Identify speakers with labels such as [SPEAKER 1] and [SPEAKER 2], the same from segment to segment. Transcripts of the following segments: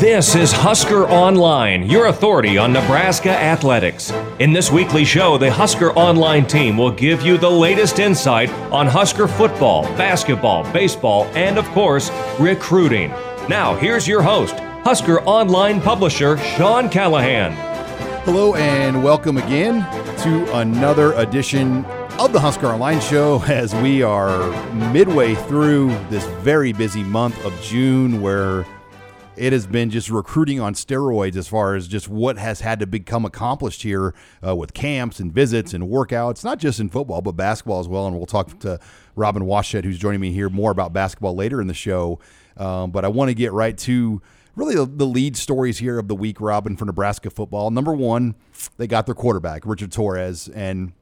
[SPEAKER 1] This is Husker Online, your authority on Nebraska athletics. In this weekly show, the Husker Online team will give you the latest insight on Husker football, basketball, baseball, and of course, recruiting. Now, here's your host, Husker Online publisher Sean Callahan.
[SPEAKER 2] Hello, and welcome again to another edition of the Husker Online Show as we are midway through this very busy month of June where it has been just recruiting on steroids as far as just what has had to become accomplished here uh, with camps and visits and workouts, not just in football, but basketball as well. And we'll talk to Robin Washut, who's joining me here, more about basketball later in the show. Um, but I want to get right to really the, the, lead stories here of the week, Robin, for Nebraska football. Number one, they got their quarterback, Richard Torres. And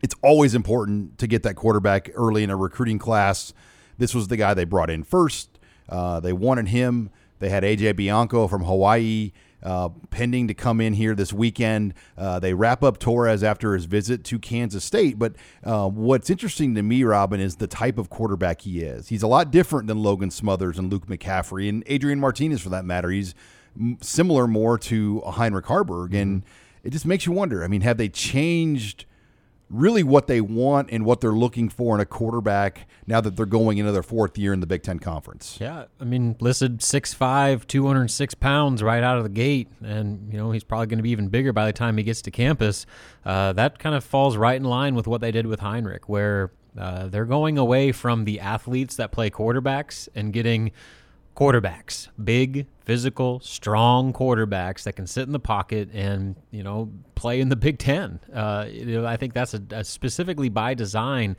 [SPEAKER 2] it's always important to get that quarterback early in a recruiting class. This was the guy they brought in first. Uh, they wanted him. They had AJ Bianco from Hawaii uh, pending to come in here this weekend. Uh, they wrap up Torres after his visit to Kansas State. But uh, what's interesting to me, Robin, is the type of quarterback he is. He's a lot different than Logan Smothers and Luke McCaffrey and Adrian Martinez, for that matter. He's similar more to Heinrich Haarberg. And mm-hmm. it just makes you wonder. I mean, have they changed? Really what they want and what they're looking for in a quarterback now that they're going into their fourth year in the Big Ten Conference.
[SPEAKER 3] Yeah, I mean, listed 6'5", 206 pounds right out of the gate, and you know he's probably going to be even bigger by the time he gets to campus. Uh, that kind of falls right in line with what they did with Heinrich, where uh, they're going away from the athletes that play quarterbacks and getting – quarterbacks, big, physical, strong quarterbacks that can sit in the pocket and you know play in the Big Ten. Uh, you know, I think that's a, a specifically by design.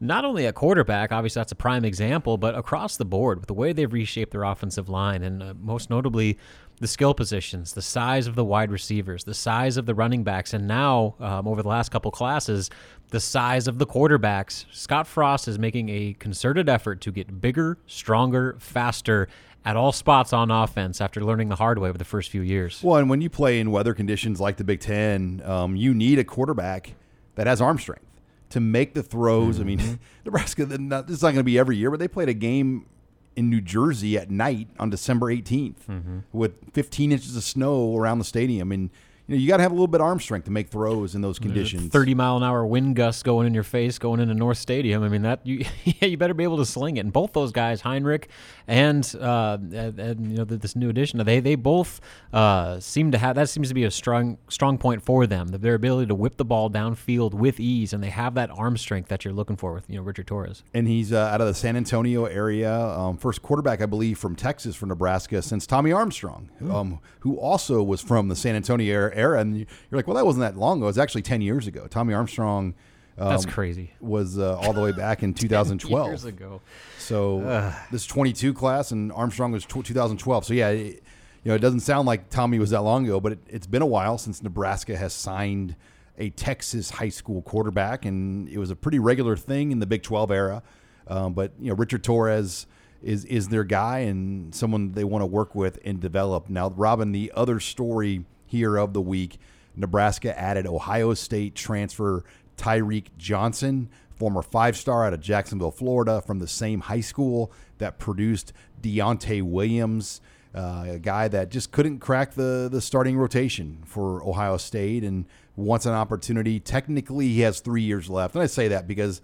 [SPEAKER 3] Not only a quarterback, obviously that's a prime example, but across the board with the way they've reshaped their offensive line, and uh, most notably the skill positions, the size of the wide receivers, the size of the running backs, and now um, over the last couple classes, the size of the quarterbacks. Scott Frost is making a concerted effort to get bigger, stronger, faster at all spots on offense after learning the hard way over the first few years.
[SPEAKER 2] Well, and when you play in weather conditions like the Big Ten, um, you need a quarterback that has arm strength to make the throws. Mm-hmm. I mean, mm-hmm. Nebraska, this is not going to be every year, but they played a game in New Jersey at night on December 18th mm-hmm. with 15 inches of snow around the stadium. And you know, you got to have a little bit of arm strength to make throws in those conditions.
[SPEAKER 3] Thirty mile an hour wind gusts going in your face, going into North Stadium. I mean, that you you better be able to sling it. And both those guys, Heinrich and, uh, and, and you know this new addition, they they both uh, seem to have that seems to be a strong strong point for them. Their ability to whip the ball downfield with ease, and they have that arm strength that you're looking for with you know Richard Torres.
[SPEAKER 2] And he's uh, out of the San Antonio area, um, first quarterback I believe from Texas for Nebraska since Tommy Armstrong, um, who also was from the San Antonio era. And you're like, well, that wasn't that long ago. It was actually 10 years ago. Tommy Armstrong.
[SPEAKER 3] Um, That's crazy.
[SPEAKER 2] Was uh, all the way back in 2012.
[SPEAKER 3] years ago.
[SPEAKER 2] So uh. this 22 class, and Armstrong was 2012. So yeah, it, you know, it doesn't sound like Tommy was that long ago, but it, it's been a while since Nebraska has signed a Texas high school quarterback, and it was a pretty regular thing in the Big 12 era. Um, but you know, Richard Torres is is their guy and someone they want to work with and develop. Now, Robin, the other story here of the week. Nebraska added Ohio State transfer Tyreke Johnson, former five star out of Jacksonville, Florida, from the same high school that produced Deontai Williams, uh, a guy that just couldn't crack the, the starting rotation for Ohio State and wants an opportunity. Technically, he has three years left. And I say that because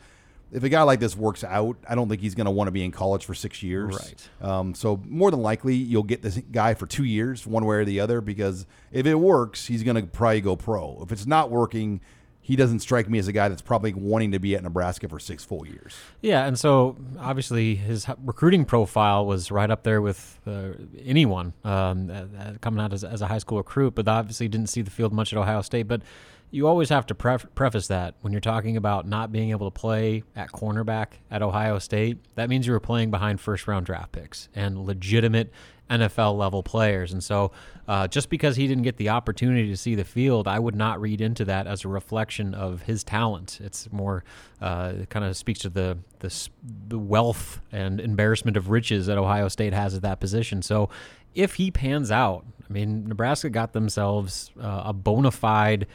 [SPEAKER 2] if a guy like this works out, I don't think he's going to want to be in college for six years.
[SPEAKER 3] Right.
[SPEAKER 2] Um, so more than likely, you'll get this guy for two years, one way or the other, because if it works, he's going to probably go pro. If it's not working, he doesn't strike me as a guy that's probably wanting to be at Nebraska for six full years.
[SPEAKER 3] Yeah, and so obviously his recruiting profile was right up there with uh, anyone um, coming out as, as, a high school recruit, but obviously didn't see the field much at Ohio State. But you always have to pref- preface that when you're talking about not being able to play at cornerback at Ohio State. That means you were playing behind first round draft picks and legitimate NFL level players. And so, uh, just because he didn't get the opportunity to see the field, I would not read into that as a reflection of his talent. It's more uh, it kind of speaks to the, the the wealth and embarrassment of riches that Ohio State has at that position. So, if he pans out, I mean, Nebraska got themselves uh, a bona fide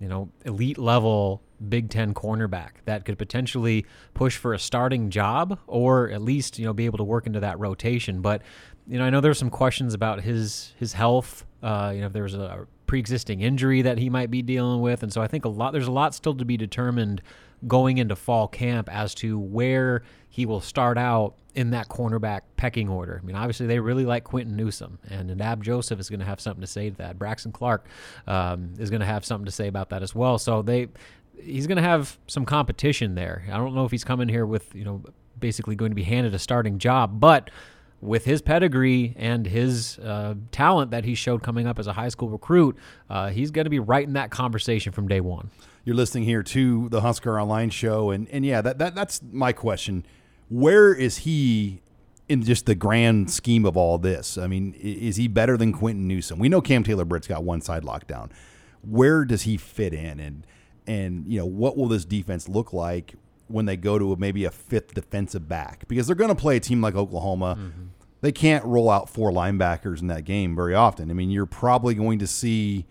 [SPEAKER 3] you know, elite level Big Ten cornerback that could potentially push for a starting job or at least, you know, be able to work into that rotation. But you know, I know there's some questions about his his health. Uh, you know, if there's a pre-existing injury that he might be dealing with, and so I think a lot there's a lot still to be determined going into fall camp as to where he will start out in that cornerback pecking order. I mean, obviously they really like Quinton Newsome, and Nadab Joseph is going to have something to say to that. Braxton Clark um, is going to have something to say about that as well. So they he's going to have some competition there. I don't know if he's coming here with you know basically going to be handed a starting job, but with his pedigree and his uh, talent that he showed coming up as a high school recruit, uh, he's going to be right in that conversation from day one.
[SPEAKER 2] You're listening here to the Husker Online show, and and yeah, that, that that's my question. Where is he in just the grand scheme of all this? I mean, is he better than Quinton Newsome? We know Cam Taylor Britt's got one side lockdown. Where does he fit in, and and you know what will this defense look like when they go to maybe a fifth defensive back because they're going to play a team like Oklahoma. Mm-hmm. They can't roll out four linebackers in that game very often. I mean, you're probably going to see,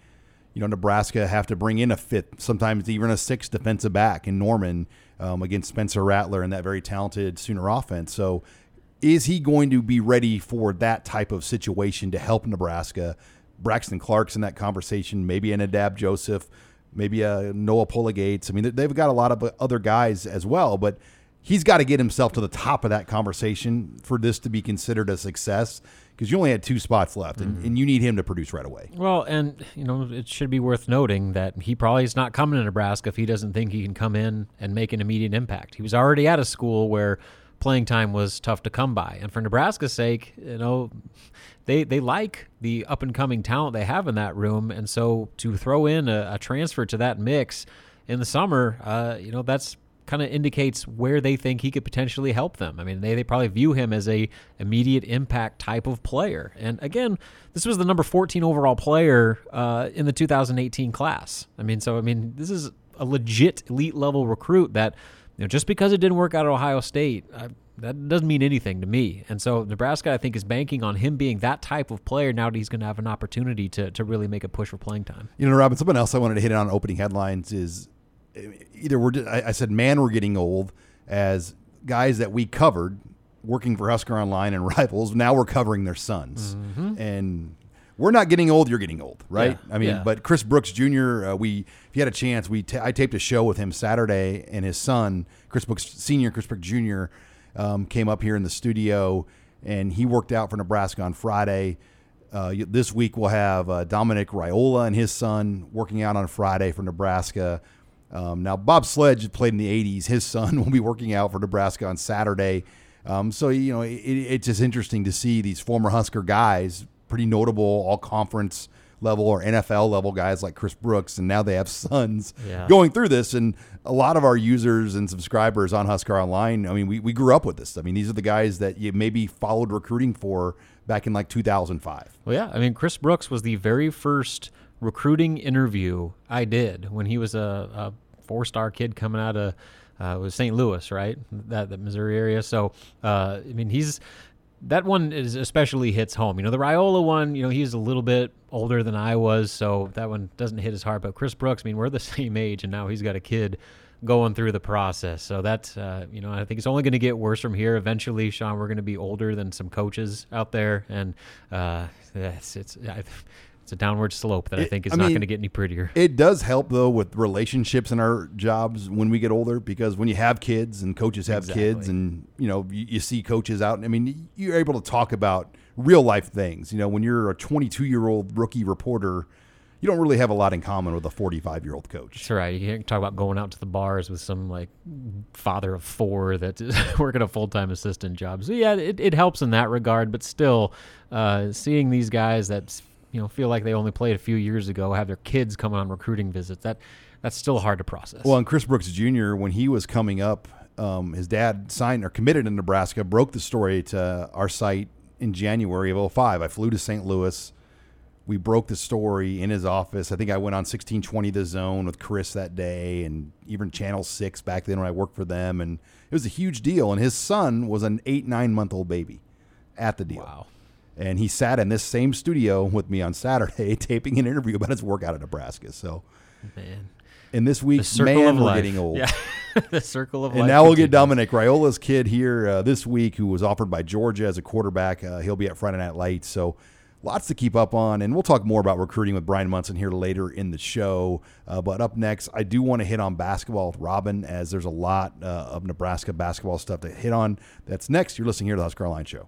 [SPEAKER 2] you know, Nebraska have to bring in a fifth, sometimes even a sixth defensive back in Norman um, against Spencer Rattler and that very talented Sooner offense. So, is he going to be ready for that type of situation to help Nebraska? Braxton Clark's in that conversation, maybe a Nadab Joseph maybe a Noa Pola-Gates. I mean, they've got a lot of other guys as well, but he's got to get himself to the top of that conversation for this to be considered a success because you only had two spots left and, mm-hmm. and, you need him to produce right away.
[SPEAKER 3] Well, and, you know, it should be worth noting that he probably is not coming to Nebraska if he doesn't think he can come in and make an immediate impact. He was already at a school where playing time was tough to come by. And for Nebraska's sake, you know, they they like the up and coming talent they have in that room, and so to throw in a, a transfer to that mix in the summer, uh, you know, that's kind of indicates where they think he could potentially help them. I mean, they, they probably view him as a immediate impact type of player. And again, this was the number 14 overall player uh, in the 2018 class. I mean, so I mean, this is a legit elite level recruit that you know just because it didn't work out at Ohio State. I, that doesn't mean anything to me. And so Nebraska, I think, is banking on him being that type of player now that he's going to have an opportunity to, to really make a push for playing time.
[SPEAKER 2] You know, Robin, something else I wanted to hit on opening headlines is either we're, I said, man, we're getting old as guys that we covered working for Husker Online and Rivals. Now we're covering their sons. Mm-hmm. And we're not getting old. You're getting old, right? Yeah, I mean, yeah. but Chris Brooks Jr. Uh, we, if you had a chance, we I taped a show with him Saturday, and his son, Chris Brooks Senior, Chris Brooks Jr um, came up here in the studio, and he worked out for Nebraska on Friday. Uh, this week we'll have uh, Dominic Raiola and his son working out on Friday for Nebraska. Um, now Bob Sledge played in the '80s. His son will be working out for Nebraska on Saturday. Um, so you know it, it's just interesting to see these former Husker guys, pretty notable all conference level or NFL level guys like Chris Brooks, and now they have sons yeah. going through this. And a lot of our users and subscribers on Husker Online, I mean, we, we grew up with this. I mean, these are the guys that you maybe followed recruiting for back in like 2005.
[SPEAKER 3] Well, yeah. I mean, Chris Brooks was the very first recruiting interview I did when he was a, a four star kid coming out of. Uh, was St. Louis, right? That the Missouri area. So, uh, I mean, he's that one is especially hits home. You know, the Raiola one, you know, he's a little bit older than I was, so that one doesn't hit as hard. But Chris Brooks, I mean, we're the same age, and now he's got a kid going through the process. So that's, uh, you know, I think it's only going to get worse from here. Eventually, Sean, we're going to be older than some coaches out there, and uh, it's, it's I, it's a downward slope that it, I think is I not going to get any prettier.
[SPEAKER 2] It does help though with relationships in our jobs when we get older because when you have kids and coaches have exactly. kids and you know you, you, see coaches out. I mean, you're able to talk about real life things. You know, when you're a 22 year old rookie reporter. You don't really have a lot in common with a 45 year old coach.
[SPEAKER 3] That's right. You can't talk about going out to the bars with some like father of four that's working a full time assistant job. So yeah, it, it helps in that regard. But still, uh, seeing these guys that you know feel like they only played a few years ago, have their kids come on recruiting visits. That that's still hard to process.
[SPEAKER 2] Well, and Chris Brooks Jr. when he was coming up, um, his dad signed or committed in Nebraska. Broke the story to our site in January of 05. I flew to St. Louis. We broke the story in his office. I think I went on 1620 The Zone with Chris that day, and even Channel Six back then when I worked for them, and it was a huge deal. And his son was an eight nine month old baby at the deal.
[SPEAKER 3] Wow.
[SPEAKER 2] And he sat in this same studio with me on Saturday taping an interview about his workout at Nebraska. So,
[SPEAKER 3] man,
[SPEAKER 2] in this week, man, we're life. getting old.
[SPEAKER 3] Yeah. the circle of
[SPEAKER 2] And
[SPEAKER 3] life
[SPEAKER 2] now we'll get. Dominic Raiola's kid here uh, this week, who was offered by Georgia as a quarterback. Uh, he'll be at Friday Night Lights, so lots to keep up on. And we'll talk more about recruiting with Brian Munson here later in the show. Uh, but up next, I do want to hit on basketball with Robin, as there's a lot uh, of Nebraska basketball stuff to hit on. That's next. You're listening here to the Husker Online Show.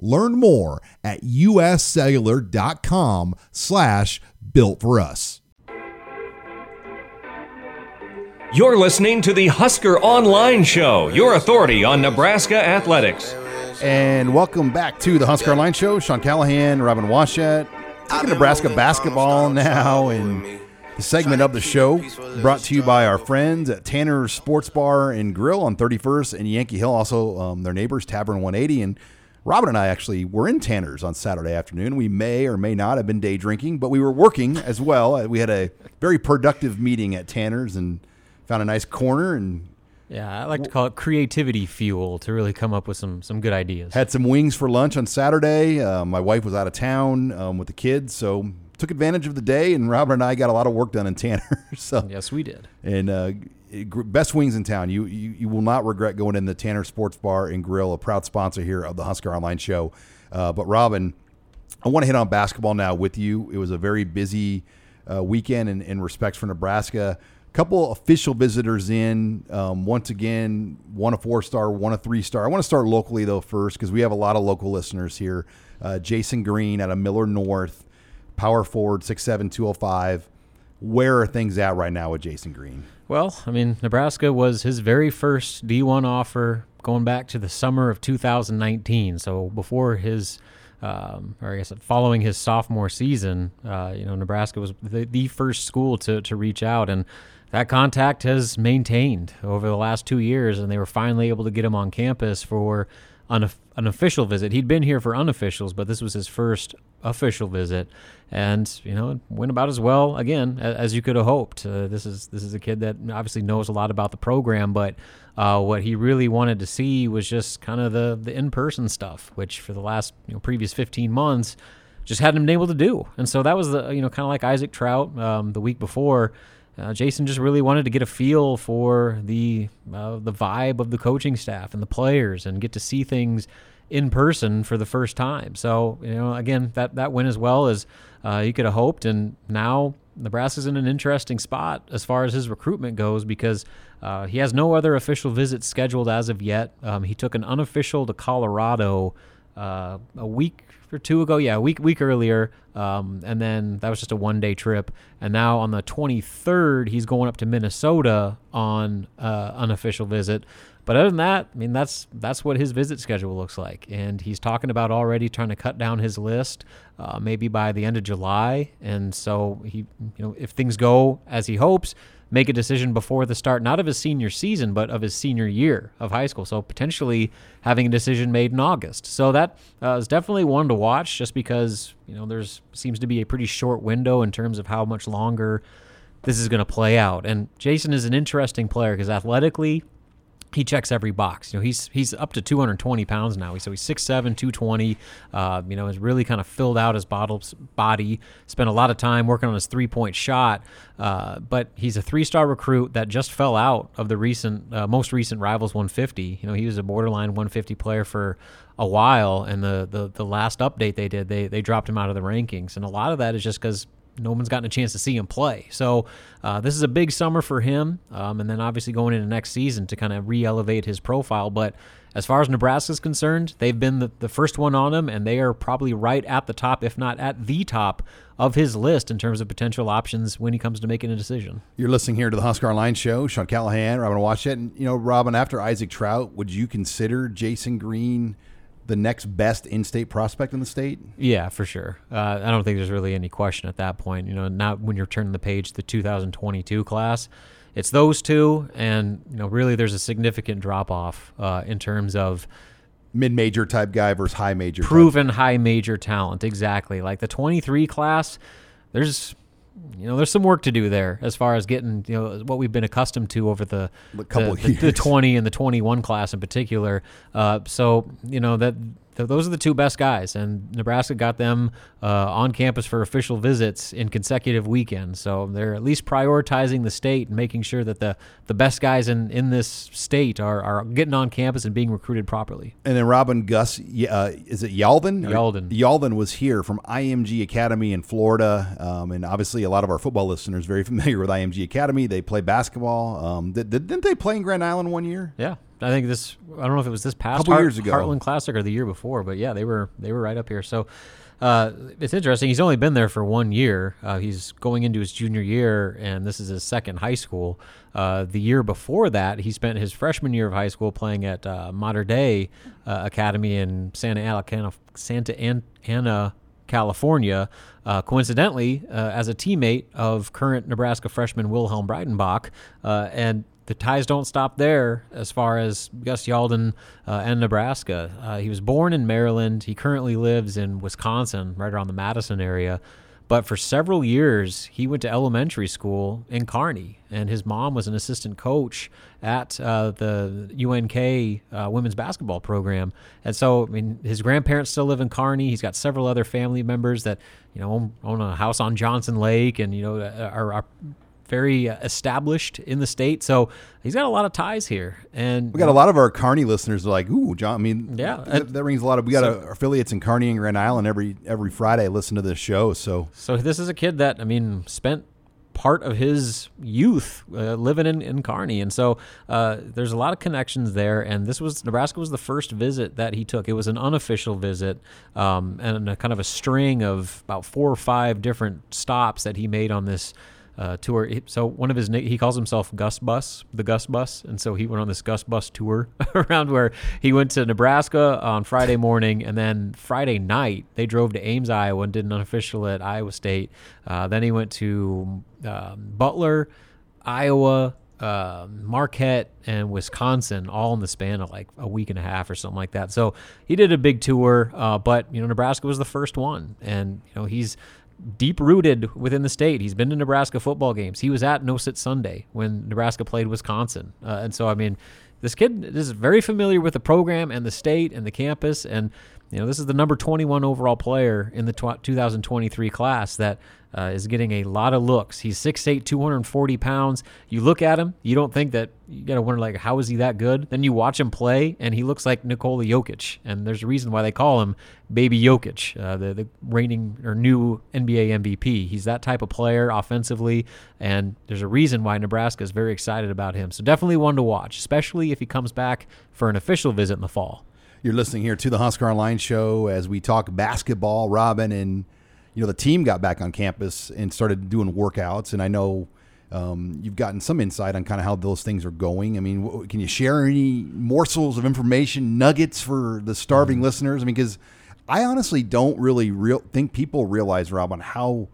[SPEAKER 4] Learn more at uscellular.com slash built for us.
[SPEAKER 1] You're listening to the Husker Online Show, your authority on Nebraska athletics.
[SPEAKER 2] And welcome back to the Husker Online Show. Sean Callahan, Robin Washut, talking Nebraska basketball now, and the segment of the show brought to you by our friends at Tanner's Sports Bar and Grill on 31st and Yankee Hill, also um, their neighbors, Tavern 180. And Robin and I actually were in Tanner's on Saturday afternoon. We may or may not have been day drinking, but we were working as well. Uh, We had a very productive meeting at Tanner's and found a nice corner and
[SPEAKER 3] Yeah, I like to call it creativity fuel to really come up with some some good ideas.
[SPEAKER 2] Had some wings for lunch on Saturday. Uh, my wife was out of town um, with the kids, so took advantage of the day. And Robert and I got a lot of work done in Tanner. so
[SPEAKER 3] yes, we did.
[SPEAKER 2] and uh, best wings in town. You, you you will not regret going in the Tanner Sports Bar and Grill, a proud sponsor here of the Husker Online Show. Uh, but Robin, I want to hit on basketball now with you. It was a very busy uh, weekend in, in respects for Nebraska. A Couple official visitors in. Um, once again, one a four star, one a three star. I want to start locally though first because we have a lot of local listeners here. Uh, Jason Green out of Millard North, power forward, six seven two zero five. Where are things at right now with Jason Green?
[SPEAKER 3] Well, I mean, Nebraska was his very first D1 offer going back to the summer of 2019. So before his, um, or I guess following his sophomore season, uh, you know, Nebraska was the, the first school to, to reach out. And that contact has maintained over the last two years. And they were finally able to get him on campus for an, an official visit. He'd been here for unofficials, but this was his first official visit, and you know went about as well again as you could have hoped. Uh, this is this is a kid that obviously knows a lot about the program, but uh, what he really wanted to see was just kind of the the in person stuff, which for the last you know previous 15 months just hadn't been able to do. And so that was the you know kind of like Isaac Traudt um, the week before. Uh, Jason just really wanted to get a feel for the uh, the vibe of the coaching staff and the players, and get to see things in person for the first time. So you know, again, that that went as well as uh, you could have hoped, and now Nebraska's in an interesting spot as far as his recruitment goes because uh, he has no other official visits scheduled as of yet. Um, he took an unofficial to Colorado uh, a week or two ago. Yeah, a week week earlier, um, and then that was just a one day trip. And now on the 23rd, he's going up to Minnesota on uh, unofficial visit. But other than that, I mean, that's that's what his visit schedule looks like, and he's talking about already trying to cut down his list, uh, maybe by the end of July. And so he, you know, if things go as he hopes, make a decision before the start, not of his senior season, but of his senior year of high school. So potentially having a decision made in August. So that uh, is definitely one to watch, just because you know there's seems to be a pretty short window in terms of how much longer this is going to play out. And Jason is an interesting player because athletically he checks every box. You know, he's he's up to 220 pounds now. So he's 6'7", 220. Uh, you know, has really kind of filled out his bottles, body. Spent a lot of time working on his three point shot. Uh, but he's a three star recruit that just fell out of the recent, uh, most recent Rivals 150. You know, he was a borderline 150 player for a while, and the the the last update they did, they they dropped him out of the rankings, and a lot of that is just because no one's gotten a chance to see him play. So uh, this is a big summer for him, um, and then obviously going into next season to kind of re-elevate his profile. But as far as Nebraska's concerned, they've been the, the first one on him, and they are probably right at the top, if not at the top, of his list in terms of potential options when he comes to making a decision.
[SPEAKER 2] You're listening here to the Husker Online Show. Sean Callahan, Robin Washut. And, you know, Robin, after Isaac Traudt, would you consider Jason Green the next best in-state prospect in the state?
[SPEAKER 3] Yeah, for sure. Uh, I don't think there's really any question at that point. You know, now when you're turning the page, to the 2022 class, it's those two, and you know, really, there's a significant drop off uh, in terms of
[SPEAKER 2] mid major type guy versus high major.
[SPEAKER 3] Proven type. high major talent, exactly. Like the 23 class, there's you know, there's some work to do there as far as getting, you know, what we've been accustomed to over the
[SPEAKER 2] couple
[SPEAKER 3] the, the, the 20 and the 21 class in particular. Uh, so, you know, that those are the two best guys, and Nebraska got them uh, on campus for official visits in consecutive weekends. So they're at least prioritizing the state and making sure that the, the best guys in, in this state are, are getting on campus and being recruited properly.
[SPEAKER 2] And then Robin Gus, uh, is it Yalden?
[SPEAKER 3] Yalden.
[SPEAKER 2] Yalden was here from IMG Academy in Florida, um, and obviously a lot of our football listeners very familiar with IMG Academy. They play basketball. Um, did, didn't they play in Grand Island one year?
[SPEAKER 3] Yeah. I think this. I don't know if it was this past
[SPEAKER 2] couple Heart, years ago
[SPEAKER 3] Heartland Classic or the year before, but yeah, they were they were right up here. So uh, it's interesting. He's only been there for one year. Uh, he's going into his junior year, and this is his second high school. Uh, the year before that, he spent his freshman year of high school playing at uh, Mater Dei uh, Academy in Santa Ana, Santa Ana, California. Uh, coincidentally, as a teammate of current Nebraska freshman Wilhelm Breitenbach, and the ties don't stop there as far as Gus Yalden uh, and Nebraska. Uh, he was born in Maryland. He currently lives in Wisconsin, right around the Madison area. But for several years, he went to elementary school in Kearney, and his mom was an assistant coach at uh, the UNK uh, women's basketball program. And so, I mean, his grandparents still live in Kearney. He's got several other family members that, you know, own, own a house on Johnson Lake, and you know, are, are very uh, established in the state. So he's got a lot of ties here. And
[SPEAKER 2] we got a lot of our Kearney listeners are like, ooh, John. I mean,
[SPEAKER 3] yeah,
[SPEAKER 2] that, that rings a lot of. We got so, affiliates in Kearney and Grand Island every every Friday. Listen to this show. So
[SPEAKER 3] so this is a kid that I mean spent part of his youth uh, living in, in Kearney. And so uh, there's a lot of connections there. And this was Nebraska was the first visit that he took. It was an unofficial visit um, and a kind of a string of about four or five different stops that he made on this uh, tour. So one of his he calls himself Gus Bus, the Gus Bus, and so he went on this Gus Bus tour around where he went to Nebraska on Friday morning, and then Friday night they drove to Ames, Iowa, and did an unofficial at Iowa State. Uh, then he went to um, Butler, Iowa. Uh, Marquette and Wisconsin, all in the span of like a week and a half or something like that. So he did a big tour, uh, but you know Nebraska was the first one, and you know he's deep rooted within the state. He's been to Nebraska football games. He was at No Sit Sunday when Nebraska played Wisconsin. Uh, and so, I mean, this kid is very familiar with the program and the state and the campus. And, you know, this is the number 21 overall player in the 2023 class that uh, is getting a lot of looks. He's 6'8", 240 pounds. You look at him, you don't think that you got to wonder like how is he that good? Then you watch him play, and he looks like Nikola Jokic, and there's a reason why they call him Baby Jokic, uh, the the reigning or new NBA MVP. He's that type of player offensively, and there's a reason why Nebraska is very excited about him. So definitely one to watch, especially if he comes back for an official visit in the fall.
[SPEAKER 2] You're listening here to the Husker Online Show as we talk basketball, Robin, and you know the team got back on campus and started doing workouts, and I know. Um, you've gotten some insight on kind of how those things are going. I mean, can you share any morsels of information, nuggets for the starving mm-hmm. listeners? I mean, because I honestly don't really real think people realize, Rob, on how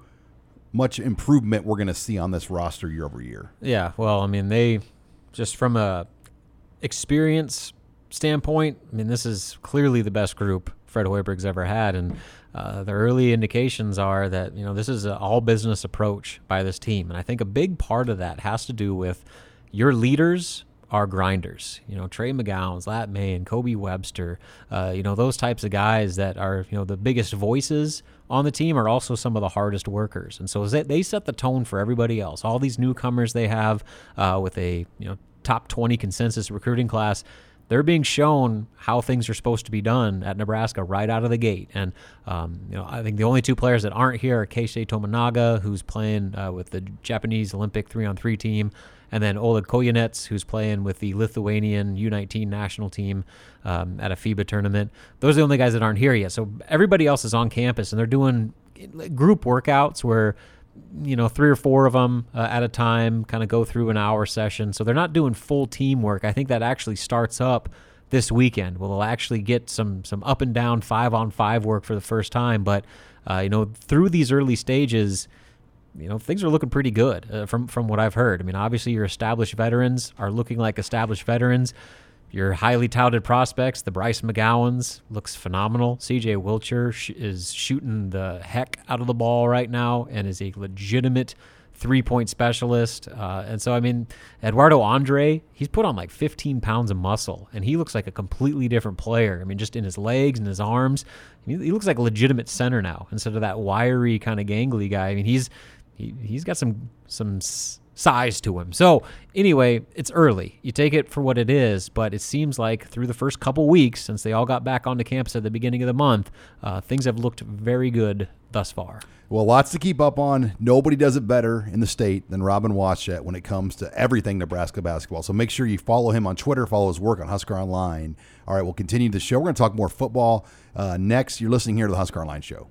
[SPEAKER 2] much improvement we're going to see on this roster year over year.
[SPEAKER 3] Yeah, well, I mean, they just from a experience standpoint, I mean, this is clearly the best group Fred Hoiberg's ever had, and uh, the early indications are that you know this is an all business approach by this team, and I think a big part of that has to do with your leaders are grinders. You know, Trey McGowens, Lat Mayen, and Kobe Webster, uh, you know, those types of guys that are, you know, the biggest voices on the team are also some of the hardest workers. And so they set the tone for everybody else. All these newcomers they have uh, with a, you know, top 20 consensus recruiting class, they're being shown how things are supposed to be done at Nebraska right out of the gate. And um, you know, I think the only two players that aren't here are Keisei Tominaga, who's playing uh, with the Japanese Olympic three-on-three team, and then Oleg Kojenets, who's playing with the Lithuanian U19 national team um, at a FIBA tournament. Those are the only guys that aren't here yet. So everybody else is on campus, and they're doing group workouts where you know, three or four of them uh, at a time, kind of go through an hour session. So they're not doing full teamwork. I think that actually starts up this weekend. We'll actually get some some up and down five on five work for the first time. But uh, you know, through these early stages, you know, things are looking pretty good uh, from from what I've heard. I mean, obviously your established veterans are looking like established veterans. Your highly touted prospects, the Bryce McGowans, looks phenomenal. CJ Wilcher sh- is shooting the heck out of the ball right now and is a legitimate three point specialist. Uh, and so, I mean, Eduardo Andre, he's put on like 15 pounds of muscle and he looks like a completely different player. I mean, just in his legs and his arms, he, he looks like a legitimate center now instead of that wiry kind of gangly guy. I mean, he's he, he's got some some size to him. So anyway, it's early. You take it for what it is, but it seems like through the first couple weeks, since they all got back onto campus at the beginning of the month, uh, things have looked very good thus far.
[SPEAKER 2] Well, lots to keep up on. Nobody does it better in the state than Robin Washut when it comes to everything Nebraska basketball. So make sure you follow him on Twitter, follow his work on Husker Online. All right, we'll continue the show. We're going to talk more football uh, next. You're listening here to the Husker Online Show.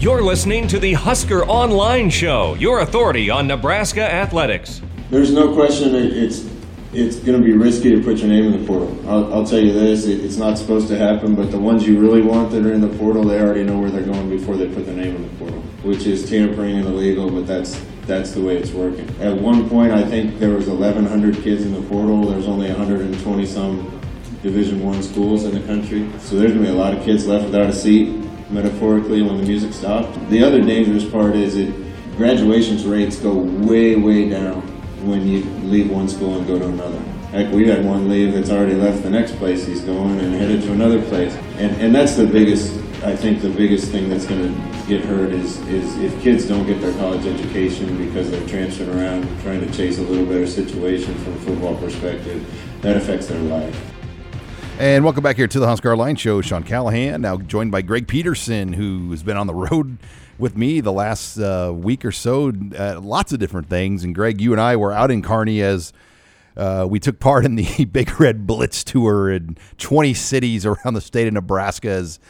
[SPEAKER 1] You're listening to the Husker Online Show, your authority on Nebraska athletics.
[SPEAKER 5] There's no question it's it's going to be risky to put your name in the portal. I'll, I'll tell you this: it, it's not supposed to happen. But the ones you really want that are in the portal, they already know where they're going before they put their name in the portal, which is tampering and illegal. But that's that's the way it's working. At one point, I think there was 1,100 kids in the portal. There's only 120 some Division One schools in the country, so there's going to be a lot of kids left without a seat metaphorically when the music stopped. The other dangerous part is that graduations rates go way, way down when you leave one school and go to another. Heck, we had one leave that's already left the next place he's going and headed to another place. And, and that's the biggest, I think the biggest thing that's going to get hurt is, is if kids don't get their college education because they're transferring around trying to chase a little better situation from a football perspective, that affects their life.
[SPEAKER 2] And welcome back here to the Husker Line Show. Sean Callahan, now joined by Greg Peterson, who's been on the road with me the last uh, week or so, uh, lots of different things. And Greg, you and I were out in Kearney as uh, we took part in the Big Red Blitz tour in 20 cities around the state of Nebraska as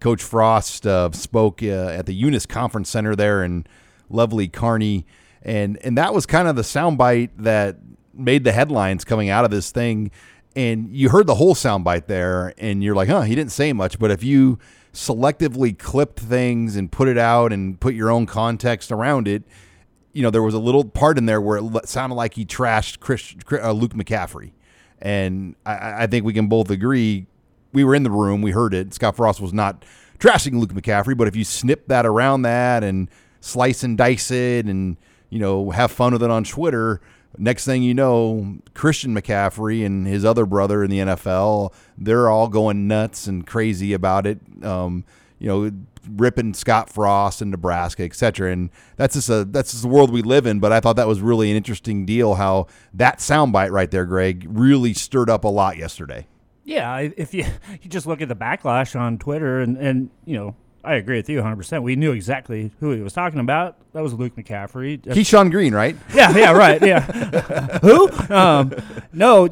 [SPEAKER 2] Coach Frost uh, spoke uh, at the Younes Conference Center there in lovely Kearney. And, and that was kind of the soundbite that made the headlines coming out of this thing and you heard the whole soundbite there, and you're like, huh, he didn't say much. But if you selectively clipped things and put it out and put your own context around it, you know, there was a little part in there where it sounded like he trashed Chris, uh, Luke McCaffrey. And I, I think we can both agree we were in the room, we heard it. Scott Frost was not trashing Luke McCaffrey, but if you snip that around that and slice and dice it and, you know, have fun with it on Twitter, Next thing you know, Christian McCaffrey and his other brother in the NFL, they're all going nuts and crazy about it. Um, you know, ripping Scott Frost in Nebraska, et cetera. And that's just a that's just the world we live in. But I thought that was really an interesting deal. How that soundbite right there, Greg, really stirred up a lot yesterday.
[SPEAKER 6] Yeah, if you you just look at the backlash on Twitter and and you know I agree with you 100%. We knew exactly who he was talking about. That was Luke McCaffrey.
[SPEAKER 2] Keyshawn Green, right?
[SPEAKER 6] Yeah, yeah, right. Yeah. who? Um, no,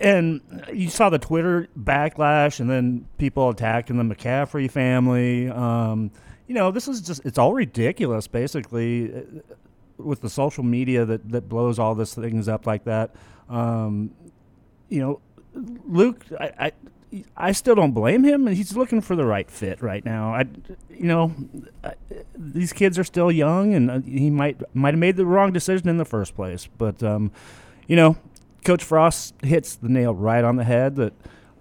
[SPEAKER 6] and you saw the Twitter backlash and then people attacking the McCaffrey family. Um, you know, this is just, it's all ridiculous, basically, uh, with the social media that, that blows all this things up like that. Um, you know, Luke, I, I I still don't blame him. And he's looking for the right fit right now. I, you know, I, these kids are still young, and uh, he might might have made the wrong decision in the first place. But, um, you know, Coach Frost hits the nail right on the head. That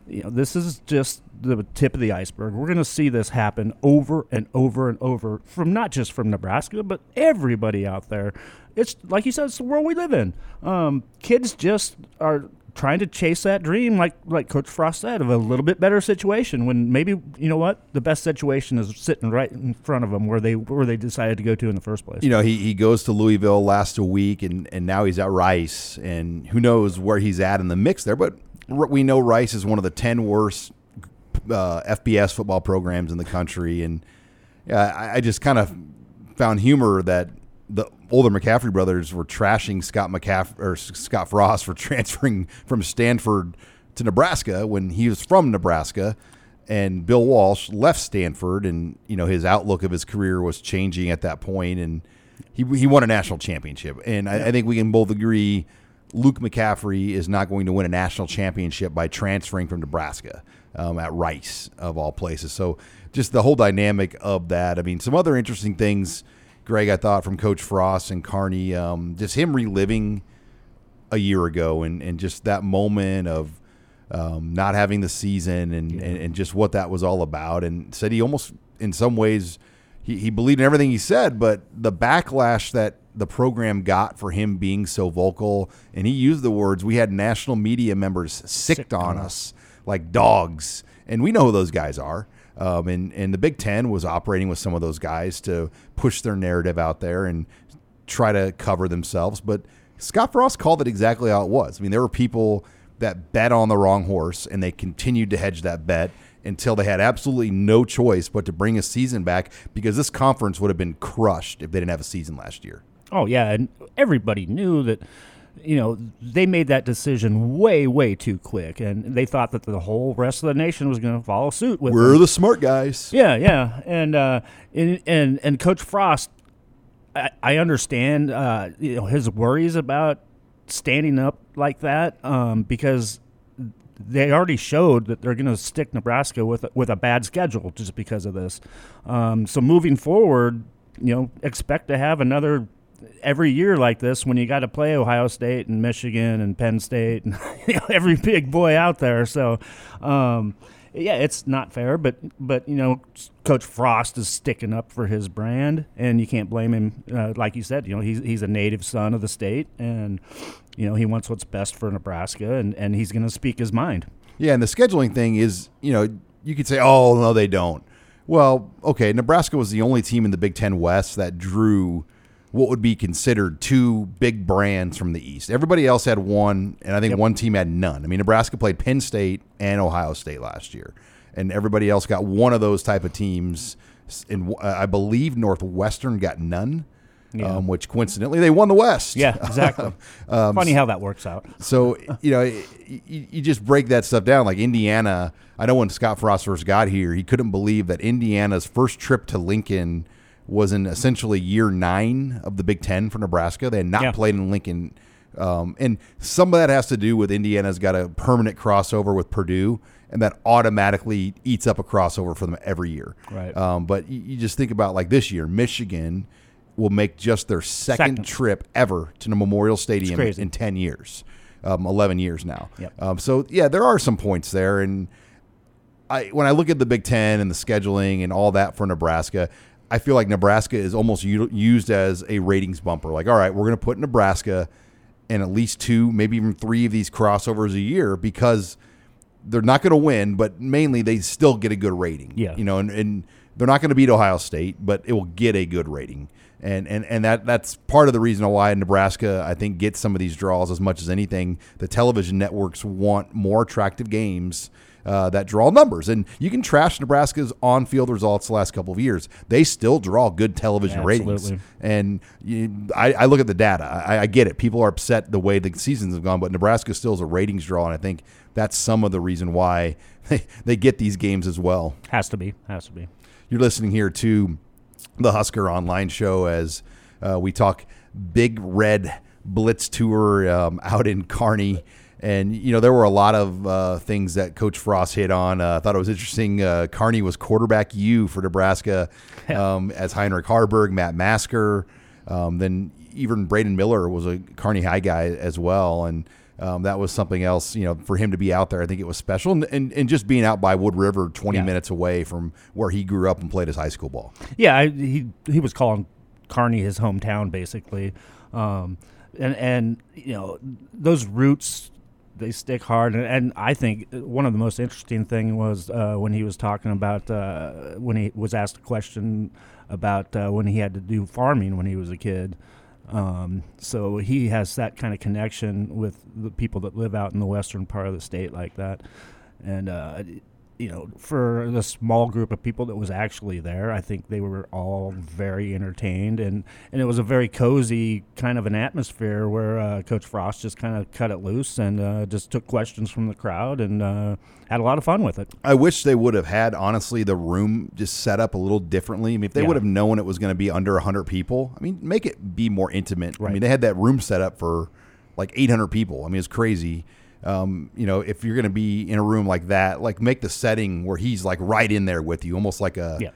[SPEAKER 6] you know, this is just the tip of the iceberg. We're going to see this happen over and over and over from not just from Nebraska, but everybody out there. It's like you said, it's the world we live in. Um, kids just are trying to chase that dream, like like Coach Frost said, of a little bit better situation. When maybe you know what the best situation is sitting right in front of them, where they where they decided to go to in the first place.
[SPEAKER 2] You know, he, he goes to Louisville last a week, and and now he's at Rice, and who knows where he's at in the mix there. But we know Rice is one of the ten worst uh, FBS football programs in the country, and uh, I, I just kind of found humor that the older McCaffrey brothers were trashing Scott McCaff or Scott Frost for transferring from Stanford to Nebraska when he was from Nebraska, and Bill Walsh left Stanford, and you know his outlook of his career was changing at that point, and he he won a national championship, and I, I think we can both agree. Luke McCaffrey is not going to win a national championship by transferring from Nebraska um, at Rice, of all places. So, just the whole dynamic of that. I mean, some other interesting things Greg, I thought from Coach Frost and Kearney, um, just him reliving a year ago, and and just that moment of um, not having the season and, and and just what that was all about, and said he almost in some ways he, he believed in everything he said, but the backlash that the program got for him being so vocal, and he used the words, we had national media members sicked on us. like dogs, and we know who those guys are. Um, and, and the Big Ten was operating with some of those guys to push their narrative out there and try to cover themselves. But Scott Frost called it exactly how it was. I mean, there were people that bet on the wrong horse, and they continued to hedge that bet until they had absolutely no choice but to bring a season back because this conference would have been crushed if they didn't have a season last year.
[SPEAKER 6] Oh yeah, and everybody knew that. You know, they made that decision way, way too quick, and they thought that the whole rest of the nation was going to follow suit with.
[SPEAKER 2] We're
[SPEAKER 6] them.
[SPEAKER 2] the smart guys.
[SPEAKER 6] Yeah, yeah, and uh, and, and and Coach Frost, I, I understand uh, you know his worries about standing up like that um, because they already showed that they're going to stick Nebraska with a, with a bad schedule just because of this. Um, so moving forward, you know, expect to have another every year like this when you got to play Ohio State and Michigan and Penn State and you know, every big boy out there. So, um, yeah, it's not fair, but but you know, Coach Frost is sticking up for his brand, and you can't blame him. Uh, like you said, you know, he's he's a native son of the state, and you know he wants what's best for Nebraska, and and he's going to speak his mind.
[SPEAKER 2] Yeah, and the scheduling thing is, you know, you could say, oh no, they don't. Well, okay, Nebraska was the only team in the Big Ten West that drew what would be considered two big brands from the East. Everybody else had one, and I think
[SPEAKER 6] Yep.
[SPEAKER 2] one team had none. I mean, Nebraska played Penn State and Ohio State last year, and everybody else got one of those type of teams. And I believe Northwestern got none,
[SPEAKER 6] Yeah.
[SPEAKER 2] um, which coincidentally they won the West.
[SPEAKER 6] Yeah, exactly. Funny how that works out.
[SPEAKER 2] So you know, you, you just break that stuff down. Like Indiana, I know when Scott Frost first got here, he couldn't believe that Indiana's first trip to Lincoln was in essentially year nine of the Big Ten for Nebraska. They had not
[SPEAKER 6] Yeah.
[SPEAKER 2] played in Lincoln, um, and some of that has to do with Indiana's got a permanent crossover with Purdue, and that automatically eats up a crossover for them every year.
[SPEAKER 6] Right.
[SPEAKER 2] Um, but you, you just think about like this year, Michigan will make just their second,
[SPEAKER 6] Second.
[SPEAKER 2] trip ever to the Memorial Stadium in 10 years, um, 11 years now.
[SPEAKER 6] Yep.
[SPEAKER 2] Um, so, yeah, there are some points there. And I, when I look at the Big Ten and the scheduling and all that for Nebraska, I feel like Nebraska is almost u- used as a ratings bumper. Like, all right, we're going to put Nebraska in at least two, maybe even three of these crossovers a year because they're not going to win, but mainly they still get a good rating.
[SPEAKER 6] Yeah.
[SPEAKER 2] You know, and, and they're not going to beat Ohio State, but it will get a good rating. And, and and that that's part of the reason why Nebraska I think gets some of these draws as much as anything. The television networks want more attractive games uh, that draw numbers, and you can trash Nebraska's on-field results the last couple of years. They still draw good television ratings. And you, I, I look at the data. I, I get it. People are upset the way the seasons have gone, but Nebraska still is a ratings draw, and I think that's some of the reason why they, they get these games as well.
[SPEAKER 6] Has to be. Has to be.
[SPEAKER 2] You're listening here to the Husker Online Show as uh, we talk Big Red Blitz Tour um, out in Kearney. And, you know, there were a lot of uh, things that Coach Frost hit on. Uh, I thought it was interesting. Uh, Kearney was quarterback U for Nebraska um, as Heinrich Haarberg, Matt Masker. Um, then even Braden Miller was a Kearney High guy as well. And um, that was something else, you know, for him to be out there. I think it was special. And, and, and just being out by Wood River, 20
[SPEAKER 6] Yeah.
[SPEAKER 2] minutes away from where he grew up and played his high school ball.
[SPEAKER 6] Yeah, I, he he was calling Kearney his hometown basically, um, and and you know those roots they stick hard. And, and I think one of the most interesting thing was uh, when he was talking about uh, when he was asked a question about uh, when he had to do farming when he was a kid. Um, so he has that kind of connection with the people that live out in the western part of the state like that. And uh, you know, for the small group of people that was actually there, I think they were all very entertained, and, and it was a very cozy kind of an atmosphere where uh, Coach Frost just kind of cut it loose and uh, just took questions from the crowd and uh, had a lot of fun with it.
[SPEAKER 2] I wish they would have had honestly the room just set up a little differently. I mean, if they
[SPEAKER 6] Yeah.
[SPEAKER 2] would have known it was going to be under 100 people, I mean, make it be more intimate. I mean, they had that room set up for like 800 people. I mean, it's crazy. Um, you know, if you're going to be in a room like that, like make the setting where he's like right in there with you, almost like a
[SPEAKER 6] Yeah.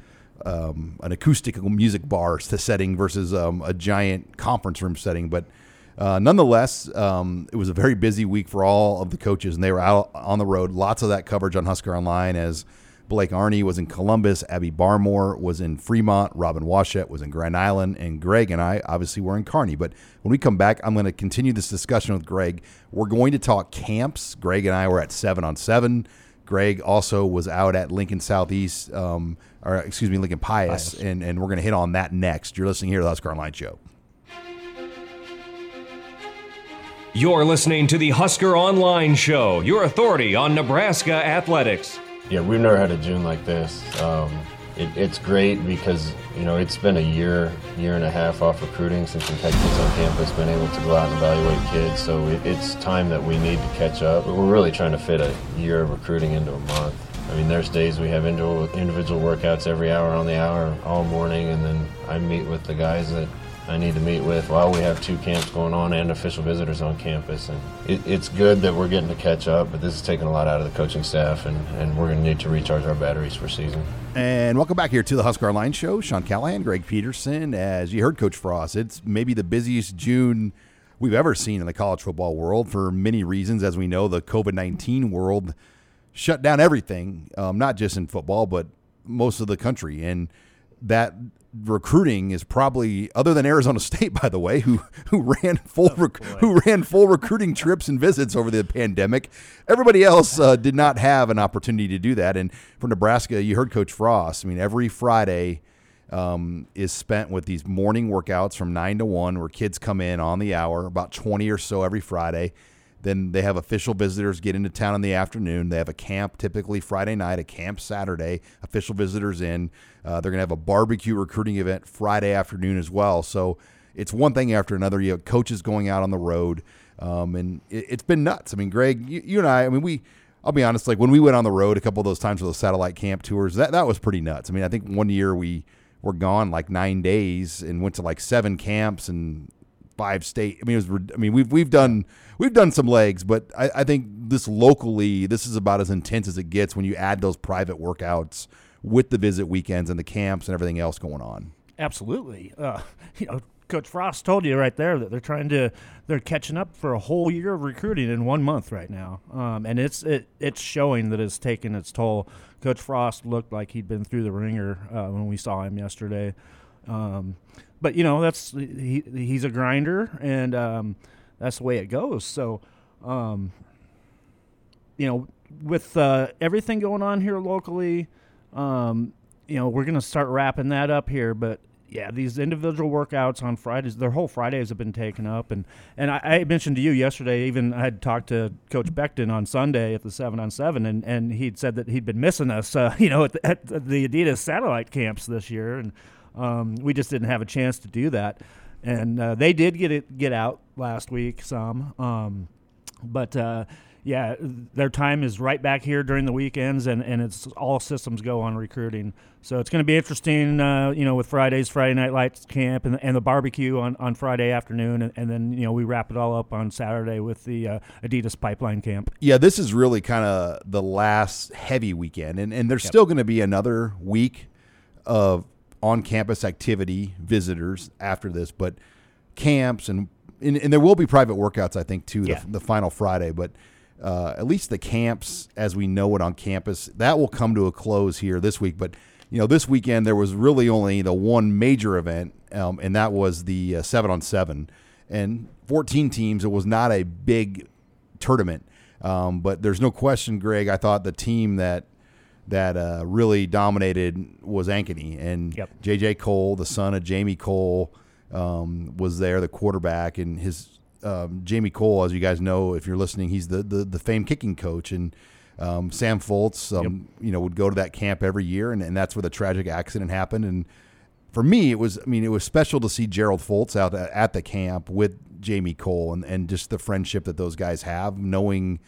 [SPEAKER 2] um, an acoustic music bar setting versus um, a giant conference room setting. But uh, nonetheless, um, it was a very busy week for all of the coaches, and they were out on the road. Lots of that coverage on Husker Online as Blake Arney was in Columbus, Abby Barmore was in Fremont, Robin Washut was in Grand Island, and Greg and I obviously were in Kearney. But when we come back, I'm going to continue this discussion with Greg. We're going to talk camps. Greg and I were at seven on seven. Greg also was out at Lincoln Southeast, um, or excuse me, Lincoln Pius, Pius. And, and we're going to hit on that next. You're listening here to the Husker Online Show.
[SPEAKER 1] You're listening to the Husker Online Show, your authority on Nebraska athletics.
[SPEAKER 7] Yeah, we've never had a June like this. Um, it, it's great because you know it's been a year, year and a half off recruiting since we've had kids on campus, been able to go out and evaluate kids. So it, it's time that we need to catch up. We're really trying to fit a year of recruiting into a month. I mean, there's days we have individual, individual workouts every hour on the hour all morning, and then I meet with the guys that I need to meet with while we have two camps going on and official visitors on campus. And it, it's good that we're getting to catch up, but this is taking a lot out of the coaching staff, and, and we're going to need to recharge our batteries for season.
[SPEAKER 2] And welcome back here to the Husker Line Show. Sean Callahan, Greg Peterson. As you heard Coach Frost, it's maybe the busiest June we've ever seen in the college football world for many reasons. As we know, the COVID 19 world shut down everything, um, not just in football, but most of the country. And that recruiting is probably other than Arizona State, by the way, who who ran full oh, rec- who ran full recruiting trips and visits over the pandemic. Everybody else uh, did not have an opportunity to do that. And for Nebraska, you heard Coach Frost. I mean, every Friday um, is spent with these morning workouts from nine to one, where kids come in on the hour, about twenty or so every Friday. Then they have official visitors get into town in the afternoon. They have a camp typically Friday night, a camp Saturday, official visitors in. Uh, they're going to have a barbecue recruiting event Friday afternoon as well. So it's one thing after another. You have coaches going out on the road, um, and it, has been nuts. I mean, Greg, you, you and I, I mean, we. I'll be honest. Like when we went on the road a couple of those times for those satellite camp tours, that that was pretty nuts. I mean, I think one year we were gone like nine days and went to like seven camps and five state. I mean, it was. I mean, we've we've done we've done some legs, but I, I think this locally, this is about as intense as it gets when you add those private workouts with the visit weekends and the camps and everything else going on.
[SPEAKER 6] Absolutely. Uh, you know, Coach Frost told you right there that they're trying to they're catching up for a whole year of recruiting in one month right now, um, and it's it, it's showing that it's taking its toll. Coach Frost looked like he'd been through the ringer uh, when we saw him yesterday. Um, but you know that's he he's a grinder, and um, that's the way it goes. So, um, you know, with uh, everything going on here locally, um, you know, we're gonna start wrapping that up here. But yeah, these individual workouts on Fridays, their whole Fridays have been taken up, and and I, I mentioned to you yesterday. Even I had talked to Coach Beckton on Sunday at the seven on seven, and and he'd said that he'd been missing us, uh, you know, at the, at the Adidas satellite camps this year, and um, we just didn't have a chance to do that, and uh, they did get it get out last week some, um, but uh, yeah, their time is right back here during the weekends, and, and it's all systems go on recruiting. So it's going to be interesting, uh, you know, with Friday's Friday Night Lights camp and, and the barbecue on, on Friday afternoon, and, and then you know we wrap it all up on Saturday with the uh, Adidas Pipeline Camp.
[SPEAKER 2] Yeah, this is really kind of the last heavy weekend, and and there's yep. still going to be another week of on campus activity visitors after this, but camps and, and, and there will be private workouts, I think, too, yeah. the, the, final Friday. But uh, at least the camps, as we know it on campus, that will come to a close here this week. But you know, this weekend there was really only the one major event, um, and that was the uh, seven on seven, and 14 teams. It was not a big tournament, um, but there's no question, Greg. I thought the team that that uh, really dominated was Ankeny and yep. J.J. Kohl, the son of Jamie Kohl, um, was there, the quarterback, and his um, Jamie Kohl, as you guys know, if you're listening, he's the the, the famed kicking coach, and um, Sam Foltz, um, yep. you know, would go to that camp every year, and, and that's where the tragic accident happened. And for me, it was, I mean, it was special to see Gerald Foltz out at the camp with Jamie Kohl, and and just the friendship that those guys have, knowing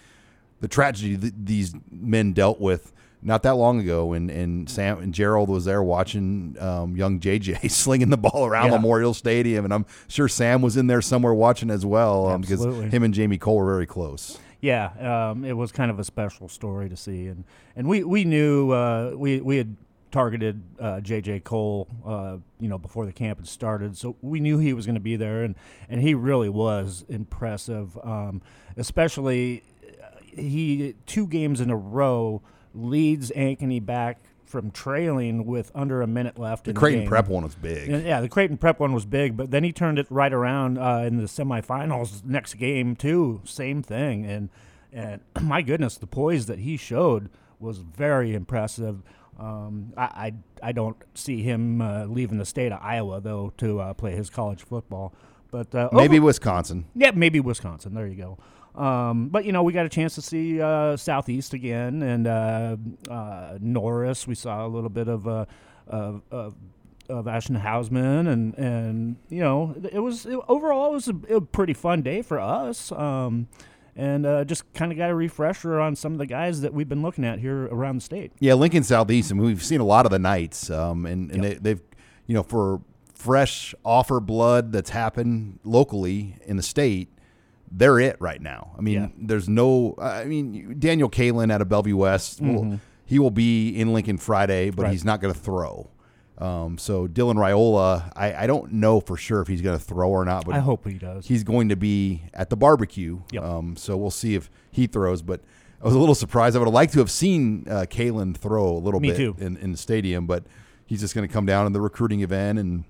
[SPEAKER 2] the tragedy that these men dealt with not that long ago, and, and Sam and Gerald was there watching um, young JJ slinging the ball around yeah. Memorial Stadium, and I'm sure Sam was in there somewhere watching as well um, because him and Jamie Kohl were very close.
[SPEAKER 6] Yeah, um, it was kind of a special story to see, and and we we knew uh, we we had targeted uh, J.J. Kohl, uh, you know, before the camp had started. So we knew he was going to be there, and, and he really was impressive, um, especially uh, he two games in a row leads Ankeny back from trailing with under a minute left.
[SPEAKER 2] The Creighton
[SPEAKER 6] the.
[SPEAKER 2] Prep one was big.
[SPEAKER 6] And, yeah, the Creighton Prep one was big, but then he turned it right around uh, in the semifinals next game too. Same thing, and and my goodness, the poise that he showed was very impressive. Um, I, I I don't see him uh, leaving the state of Iowa though to uh, play his college football, but uh,
[SPEAKER 2] Maybe
[SPEAKER 6] over-
[SPEAKER 2] Wisconsin.
[SPEAKER 6] yeah, maybe Wisconsin. There you go. Um, but you know, we got a chance to see uh, Southeast again, and uh, uh, Norris. We saw a little bit of uh, of, of, of Ashton Hausmann, and and you know, it was it, overall it was a, a pretty fun day for us. Um, and uh, just kind of got a refresher on some of the guys that we've been looking at here around the state.
[SPEAKER 2] Yeah, Lincoln Southeast, and we've seen a lot of the Knights, um, and, and they, they've, you know, for fresh offer blood that's happened locally in the state, they're it right now. I mean,
[SPEAKER 6] Yeah.
[SPEAKER 2] there's no, I mean, Daniel Kaelin out of Bellevue West, will, he will be in Lincoln Friday, but
[SPEAKER 6] Right.
[SPEAKER 2] he's not going to throw. Um, so Dylan Raiola, I, I don't know for sure if he's going to throw or not, but
[SPEAKER 6] I hope he does.
[SPEAKER 2] he's going to be at the barbecue.
[SPEAKER 6] Yep.
[SPEAKER 2] Um, so we'll see if he throws. But I was a little surprised. I would have liked to have seen uh, Kaelin throw a little
[SPEAKER 6] Me
[SPEAKER 2] bit. In, in the stadium, but he's just going to come down in the recruiting event. And,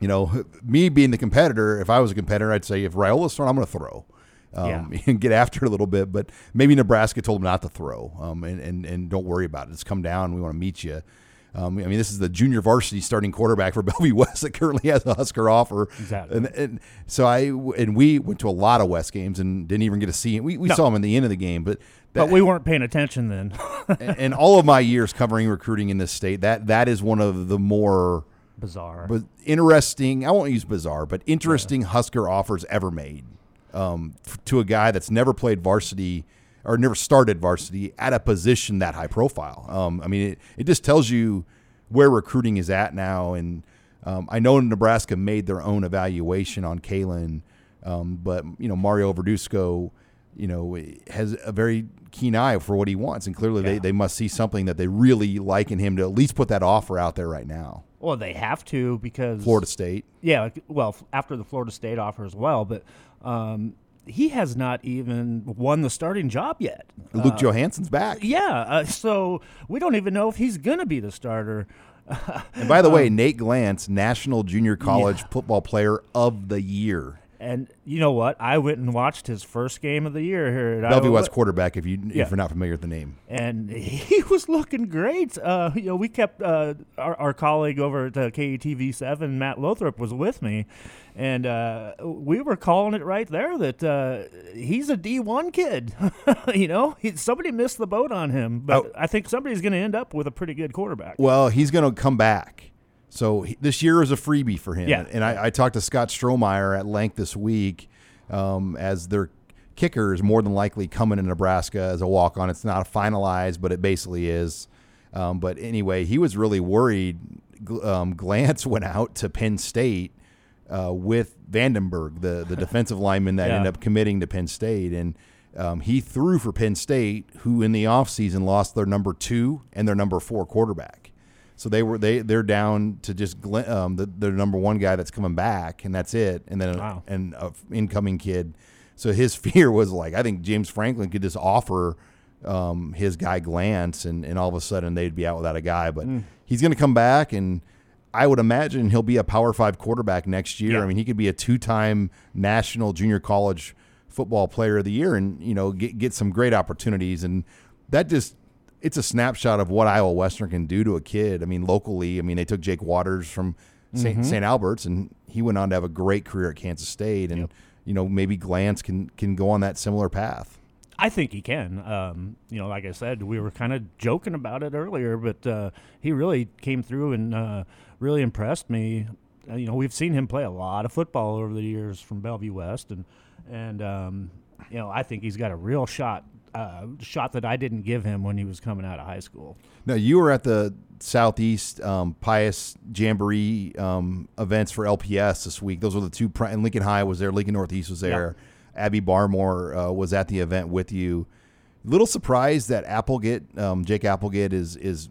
[SPEAKER 2] you know, me being the competitor, if I was a competitor, I'd say if Raiola's throwing, I'm going to throw. Um, and get after it a little bit, but maybe Nebraska told him not to throw, um, and, and and don't worry about it. Just come down. We want to meet you. Um, I mean, this is the junior varsity starting quarterback for Bellevue West that currently has a Husker offer.
[SPEAKER 6] Exactly.
[SPEAKER 2] And, and so I and we went to a lot of West games and didn't even get to see him. We, we
[SPEAKER 6] No.
[SPEAKER 2] saw him in the end of the game, but
[SPEAKER 6] but we weren't paying attention then.
[SPEAKER 2] and, and all of my years covering recruiting in this state, that that is one of the more
[SPEAKER 6] Bizarre.
[SPEAKER 2] but interesting. I won't use bizarre, but interesting Husker offers ever made um, to a guy that's never played varsity or never started varsity at a position that high profile. Um, I mean, it, it just tells you where recruiting is at now. And um, I know Nebraska made their own evaluation on Kaelin, um, but you know Mario Verduzco, you know, has a very keen eye for what he wants, and clearly they, they must see something that they really like in him to at least put that offer out there right now.
[SPEAKER 6] Well, they have to because
[SPEAKER 2] Florida State.
[SPEAKER 6] Yeah, like, well, after the Florida State offer as well, but um, he has not even won the starting job yet.
[SPEAKER 2] Luke Johansson's back.
[SPEAKER 6] Yeah, uh, so we don't even know if he's going to be the starter.
[SPEAKER 2] And by the way, Nate Glantz, National Junior College Football Player of the Year.
[SPEAKER 6] And you know what? I went and watched his first game of the year here at
[SPEAKER 2] Bellevue
[SPEAKER 6] Iowa,
[SPEAKER 2] West quarterback, if, you,
[SPEAKER 6] Yeah.
[SPEAKER 2] if you're not familiar with the name.
[SPEAKER 6] and he was looking great. Uh, you know, we kept uh, our, our colleague over at uh, KETV seven, Matt Lothrop, was with me, and uh, we were calling it right there that uh, he's a D one kid. you know, he, somebody missed the boat on him, but
[SPEAKER 2] Oh.
[SPEAKER 6] I think somebody's going to end up with a pretty good quarterback.
[SPEAKER 2] Well, he's going to come back. So he, this year is a freebie for him.
[SPEAKER 6] Yeah.
[SPEAKER 2] And I, I talked to Scott Strohmeier at length this week um, as their kicker is more than likely coming to Nebraska as a walk on. It's not finalized, but it basically is. Um, but anyway, he was really worried. Um, Glantz went out to Penn State uh, with Vandenberg, the, the defensive lineman that
[SPEAKER 6] Yeah.
[SPEAKER 2] ended up committing to Penn State. And um, he threw for Penn State, who in the offseason lost their number two and their number four quarterback. So they were they they're down to just um, the their number one guy that's coming back, and that's it. And then
[SPEAKER 6] Wow.
[SPEAKER 2] an a incoming kid. So his fear was like I think James Franklin could just offer um, his guy Glantz, and, and all of a sudden they'd be out without a guy. But he's going to come back, and I would imagine he'll be a Power Five quarterback next year.
[SPEAKER 6] Yeah.
[SPEAKER 2] I mean, he could be a two-time national junior college football player of the year, and you know get get some great opportunities. And that just it's a snapshot of what Iowa Western can do to a kid. I mean, locally, I mean they took Jake Waters from saint St. Albert's, and he went on to have a great career at Kansas State. And you know maybe Glantz can can go on that similar path.
[SPEAKER 6] I think he can. Um, you know, like I said, we were kind of joking about it earlier, but uh, he really came through and uh, really impressed me. Uh, you know, we've seen him play a lot of football over the years from Bellevue West, and and um, you know, I think he's got a real shot. Uh, shot that I didn't give him when he was coming out of high school.
[SPEAKER 2] Now you were at the Southeast um, Pius Jamboree um, events for LPS this week. Those were the two. Pri- and Lincoln High was there. Lincoln Northeast was there. Abby Barmore uh, was at the event with you. Little surprised that Applegate, um, Jake Applegate, is is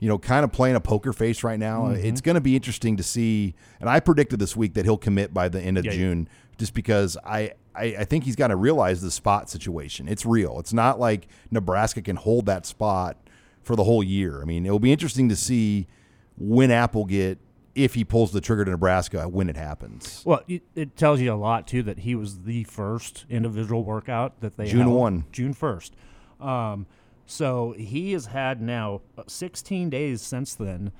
[SPEAKER 2] you know, kind of playing a poker face right now.
[SPEAKER 6] Mm-hmm.
[SPEAKER 2] It's going to be interesting to see. And I predicted this week that he'll commit by the end of
[SPEAKER 6] Yeah.
[SPEAKER 2] June, just because I, I, I think he's got to realize the spot situation. It's real. It's not like Nebraska can hold that spot for the whole year. I mean, it'll be interesting to see when Applegate if he pulls the trigger to Nebraska, when it happens.
[SPEAKER 6] Well, it, it tells you a lot too that he was the first individual workout that they
[SPEAKER 2] June
[SPEAKER 6] held,
[SPEAKER 2] 1.
[SPEAKER 6] June first. Um, so he has had now uh, 16 days since then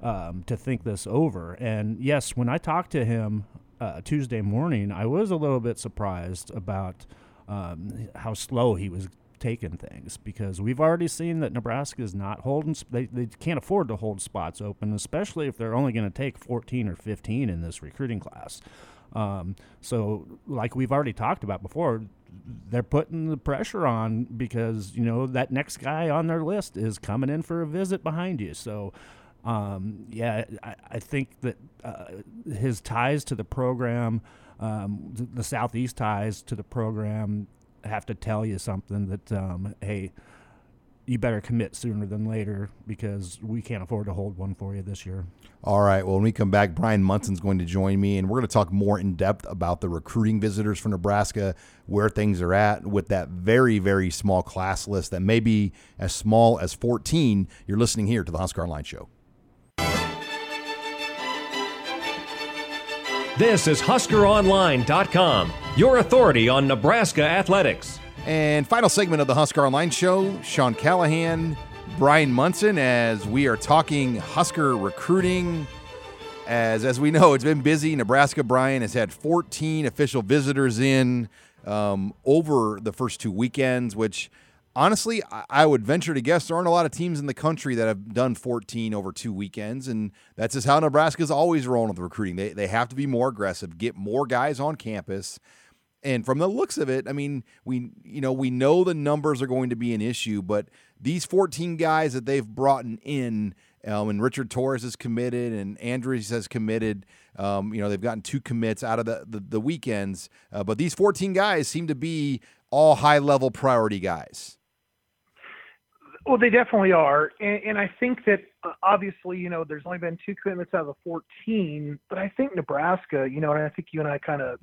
[SPEAKER 6] um, to think this over. And yes, when I talked to him uh, Tuesday morning, I was a little bit surprised about um, how slow he was taking things because we've already seen that Nebraska is not holding. sp- They, they can't afford to hold spots open, especially if they're only going to take 14 or 15 in this recruiting class. Um, so, like we've already talked about before, they're putting the pressure on because you know that next guy on their list is coming in for a visit behind you. So, um, yeah, I, I think that uh, his ties to the program, um, th- the southeast ties to the program, have to tell you something that um, hey, you better commit sooner than later because we can't afford to hold one for you this year.
[SPEAKER 2] All right. Well, when we come back, Brian Munson's going to join me, and we're going to talk more in depth about the recruiting visitors for Nebraska, where things are at with that very, very small class list that may be as small as 14. You're listening here to the Husker Online Show.
[SPEAKER 1] This is HuskerOnline.com, your authority on Nebraska athletics.
[SPEAKER 2] And final segment of the Husker Online Show, Sean Callahan, Brian Munson, as we are talking Husker recruiting. As as we know, it's been busy. Nebraska Brian has had 14 official visitors in um, over the first two weekends, which honestly, I, would venture to guess there aren't a lot of teams in the country that have done 14 over two weekends, and that's just how Nebraska's always rolling with recruiting. They they have to be more aggressive, get more guys on campus. And from the looks of it, I mean, we you know we know the numbers are going to be an issue, but these 14 guys that they've brought in, um, and Richard Torres is committed, and Andrews has committed. Um, you know, they've gotten two commits out of the the, the weekends, uh, but these 14 guys seem to be all high level priority guys.
[SPEAKER 8] Well, they definitely are, and, and I think that uh, obviously, you know, there's only been two commitments out of the 14, but I think Nebraska, you know, and I think you and I kind of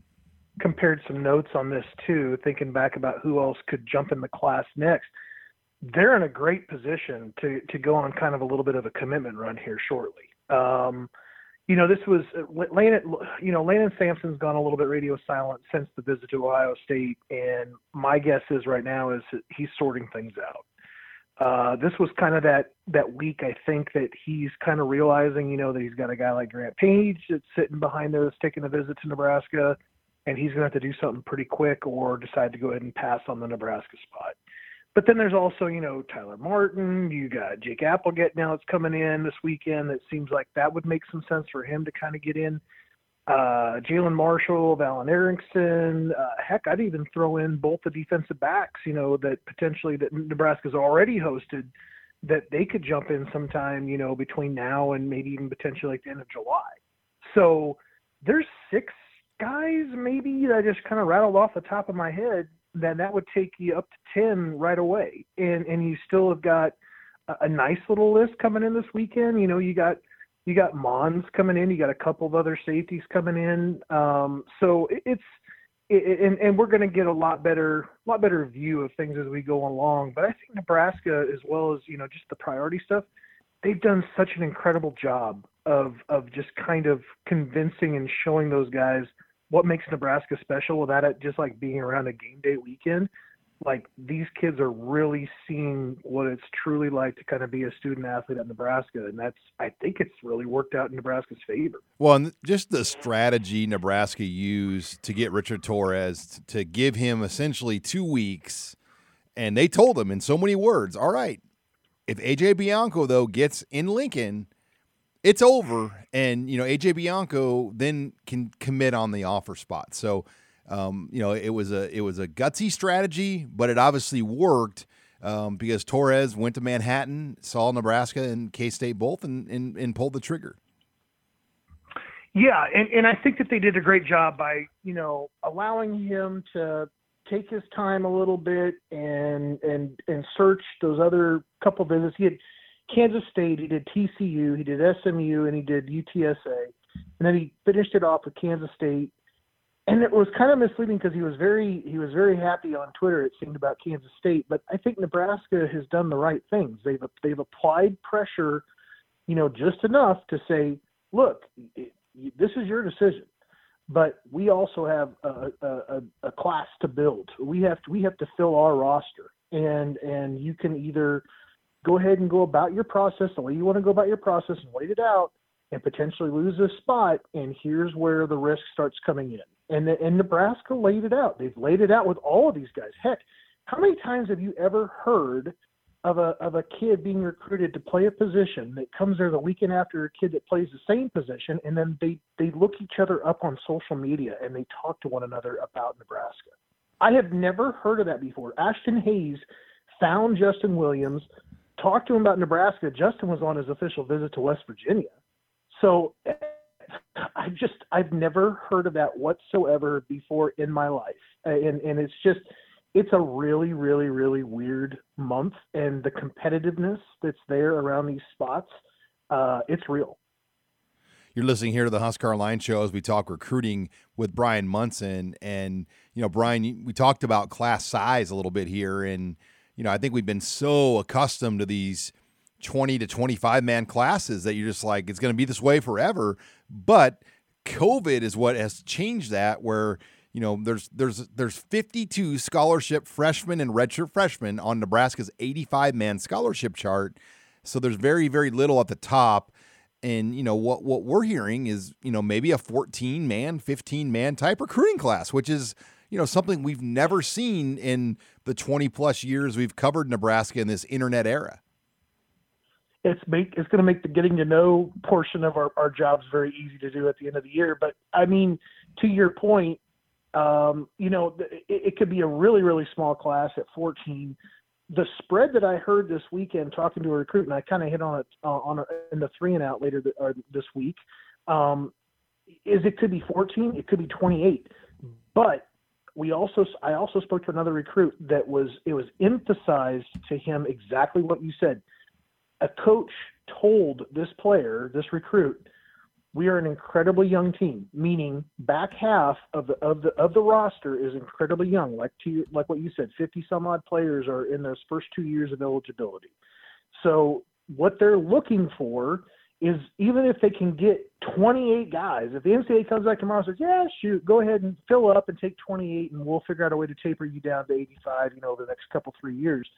[SPEAKER 8] compared some notes on this too, thinking back about who else could jump in the class next. They're in a great position to to go on kind of a little bit of a commitment run here shortly. Um, you know, this was Lane. Landon. You know, Landon Sampson's gone a little bit radio silent since the visit to Ohio State, and my guess is right now is he's sorting things out. Uh, this was kind of that that week. I think that he's kind of realizing, you know, that he's got a guy like Grant Page that's sitting behind there that's taking a visit to Nebraska, and he's going to have to do something pretty quick or decide to go ahead and pass on the Nebraska spot. But then there's also, you know, Tyler Martin. You got Jake Applegate now that's coming in this weekend. That seems like that would make some sense for him to kind of get in. Uh, Jalen Marshall, Valen Erickson. Uh, heck, I'd even throw in both the defensive backs. You know that potentially that Nebraska's already hosted. That they could jump in sometime. You know between now and maybe even potentially like the end of July. So there's six guys maybe that I just kind of rattled off the top of my head then that would take you up to 10 right away. And and you still have got a, a nice little list coming in this weekend. You know, you got you got Mons coming in, you got a couple of other safeties coming in. Um, so it, it's it, and, and we're going to get a lot better a lot better view of things as we go along. But I think Nebraska, as well as you know, just the priority stuff, they've done such an incredible job of of just kind of convincing and showing those guys what makes Nebraska special without it just like being around a game day weekend. Like these kids are really seeing what it's truly like to kind of be a student athlete at Nebraska, and that's I think it's really worked out in Nebraska's favor.
[SPEAKER 2] Well, and just the strategy Nebraska used to get Richard Torres to give him essentially two weeks, and they told him in so many words, "All right, if AJ Bianco though gets in Lincoln." it's over, and you know AJ Bianco then can commit on the offer spot. So, um, you know, it was a it was a gutsy strategy, but it obviously worked um, because Torres went to Manhattan, saw Nebraska and K State both, and, and and pulled the trigger.
[SPEAKER 8] Yeah, and and I think that they did a great job by you know allowing him to take his time a little bit and and and search those other couple of visits. He had Kansas State, he did TCU, he did SMU, and he did UTSA, and then he finished it off with Kansas State. And it was kind of misleading because he was very he was very happy on Twitter. It seemed about Kansas State, but I think Nebraska has done the right things. They've they've applied pressure, you know, just enough to say, look, this is your decision but we also have a, a, a, class to build. We have to we have to fill our roster, and and you can either go ahead and go about your process the way you want to go about your process and wait it out, and potentially lose a spot. And here's where the risk starts coming in. And and Nebraska laid it out. They've laid it out with all of these guys. Heck, how many times have you ever heard of a of a kid being recruited to play a position that comes there the weekend after a kid that plays the same position, and then they they look each other up on social media and they talk to one another about Nebraska. I have never heard of that before. Ashton Hayes found Justin Williams, talked to him about Nebraska. Justin was on his official visit to West Virginia, so I've just I've never heard of that whatsoever before in my life, and and it's just it's a really, really, really weird month, and the competitiveness that's there around these spots, uh, it's real.
[SPEAKER 2] You're listening here to the Husker Line Show as we talk recruiting with Brian Munson, and you know, Brian, we talked about class size a little bit here, and you know, I think we've been so accustomed to these 20 to 25 man classes that you're just like it's going to be this way forever, but COVID is what has changed that where you know, there's there's there's 52 scholarship freshmen and redshirt freshmen on Nebraska's 85 man scholarship chart. So there's very very little at the top. And you know what what we're hearing is you know maybe a 14 man, 15 man type recruiting class, which is you know something we've never seen in the 20 plus years we've covered Nebraska in this internet era.
[SPEAKER 8] It's make it's going to make the getting to know portion of our, our jobs very easy to do at the end of the year. But I mean, to your point, um, you know, it, it could be a really, really small class at 14. The spread that I heard this weekend talking to a recruit, and I kind of hit on it uh, on a, in the three and out later th- uh, this week, um, is it could be 14, it could be 28, but we also I also spoke to another recruit that was it was emphasized to him exactly what you said. A coach told this player, this recruit, we are an incredibly young team, meaning back half of the of the of the roster is incredibly young. Like to like what you said, fifty some odd players are in those first two years of eligibility. So what they're looking for is even if they can get 28 guys, if the NCAA comes back tomorrow and says, "Yeah, shoot, go ahead and fill up and take 28, and we'll figure out a way to taper you down to 85," you know, the next couple three years.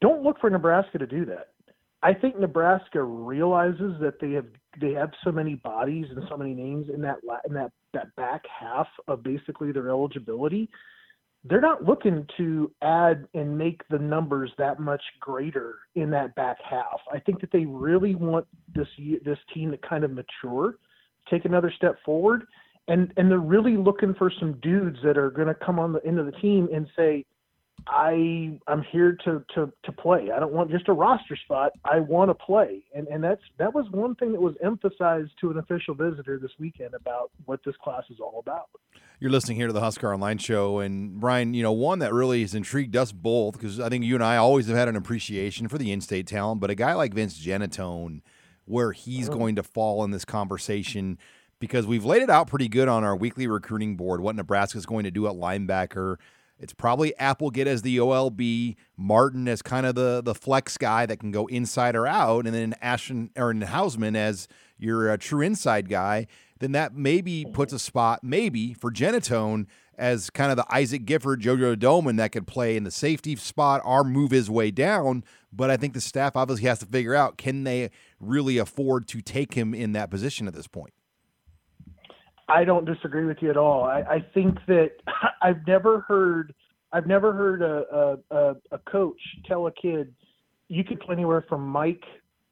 [SPEAKER 8] Don't look for Nebraska to do that. I think Nebraska realizes that they have they have so many bodies and so many names in that in that that back half of basically their eligibility. They're not looking to add and make the numbers that much greater in that back half. I think that they really want this this team to kind of mature, take another step forward, and and they're really looking for some dudes that are going to come on the end of the team and say, I I'm here to to to play. I don't want just a roster spot. I want to play, and and that's that was one thing that was emphasized to an official visitor this weekend about what this class is all about.
[SPEAKER 2] You're listening here to the Husker Online Show, and Brian, you know, one that really has intrigued us both because I think you and I always have had an appreciation for the in-state talent, but a guy like Vince Genatone, where he's oh. going to fall in this conversation because we've laid it out pretty good on our weekly recruiting board what Nebraska is going to do at linebacker it's probably Applegate as the OLB, Martin as kind of the the flex guy that can go inside or out, and then Ashton or Hausmann as your uh, true inside guy. Then that maybe puts a spot maybe for Genatone as kind of the Isaac Gifford, JoJo Domann that could play in the safety spot or move his way down. But I think the staff obviously has to figure out can they really afford to take him in that position at this point.
[SPEAKER 8] I don't disagree with you at all. I, I think that I've never heard I've never heard a, a, a coach tell a kid you could play anywhere from Mike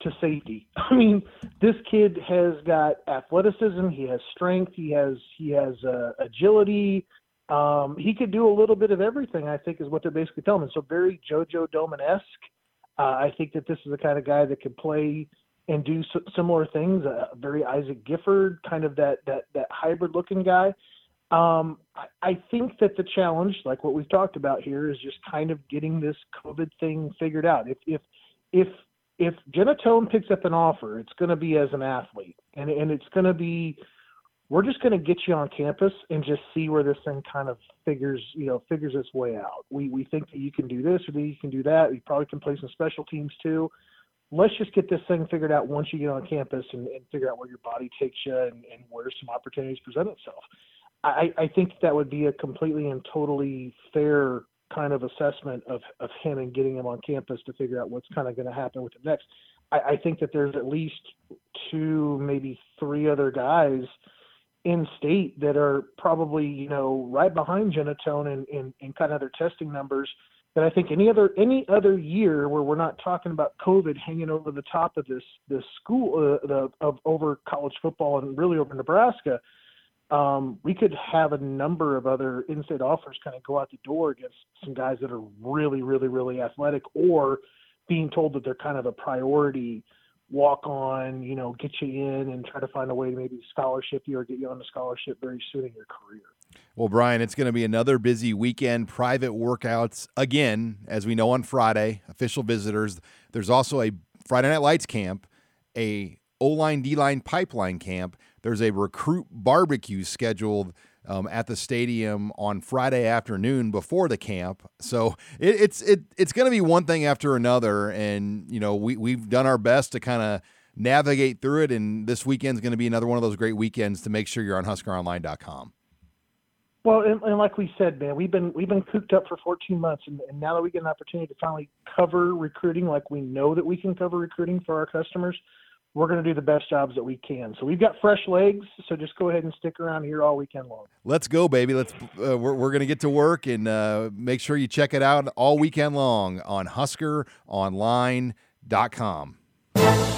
[SPEAKER 8] to safety. I mean, this kid has got athleticism. He has strength. He has he has uh, agility. Um, he could do a little bit of everything. I think is what they're basically telling him. So very JoJo Domann esque. Uh, I think that this is the kind of guy that can play and do similar things. Uh, very Isaac Gifford, kind of that that that hybrid looking guy. Um, I, I think that the challenge, like what we've talked about here, is just kind of getting this COVID thing figured out. If if if if Genatone picks up an offer, it's going to be as an athlete, and and it's going to be we're just going to get you on campus and just see where this thing kind of figures, you know, figures its way out. We we think that you can do this or that you can do that. You probably can play some special teams too. Let's just get this thing figured out once you get on campus and, and figure out where your body takes you and, and where some opportunities present itself. I, I think that would be a completely and totally fair kind of assessment of, of him and getting him on campus to figure out what's kind of going to happen with him next. I, I think that there's at least two, maybe three other guys – in state that are probably you know right behind Genatone in, in, in kind of their testing numbers that I think any other any other year where we're not talking about COVID hanging over the top of this this school uh, the, of over college football and really over Nebraska, um, we could have a number of other in-state offers kind of go out the door against some guys that are really really really athletic or being told that they're kind of a priority walk on, you know, get you in and try to find a way to maybe scholarship you or get you on a scholarship very soon in your career.
[SPEAKER 2] Well, Brian, it's going to be another busy weekend. Private workouts again, as we know on Friday. Official visitors. There's also a Friday Night Lights camp, a O line D line pipeline camp. There's a recruit barbecue scheduled um, at the stadium on Friday afternoon before the camp. So it, it's it, it's going to be one thing after another, and you know we we've done our best to kind of navigate through it. And this weekend's going to be another one of those great weekends to make sure you're on HuskerOnline.com.
[SPEAKER 8] Well, and, and, like we said, man, we've been we've been cooped up for 14 months, and, and now that we get an opportunity to finally cover recruiting, like we know that we can cover recruiting for our customers, we're going to do the best jobs that we can. So we've got fresh legs. So just go ahead and stick around here all weekend long.
[SPEAKER 2] Let's go, baby. Let's. Uh, we're we're going to get to work and uh, make sure you check it out all weekend long on HuskerOnline.com.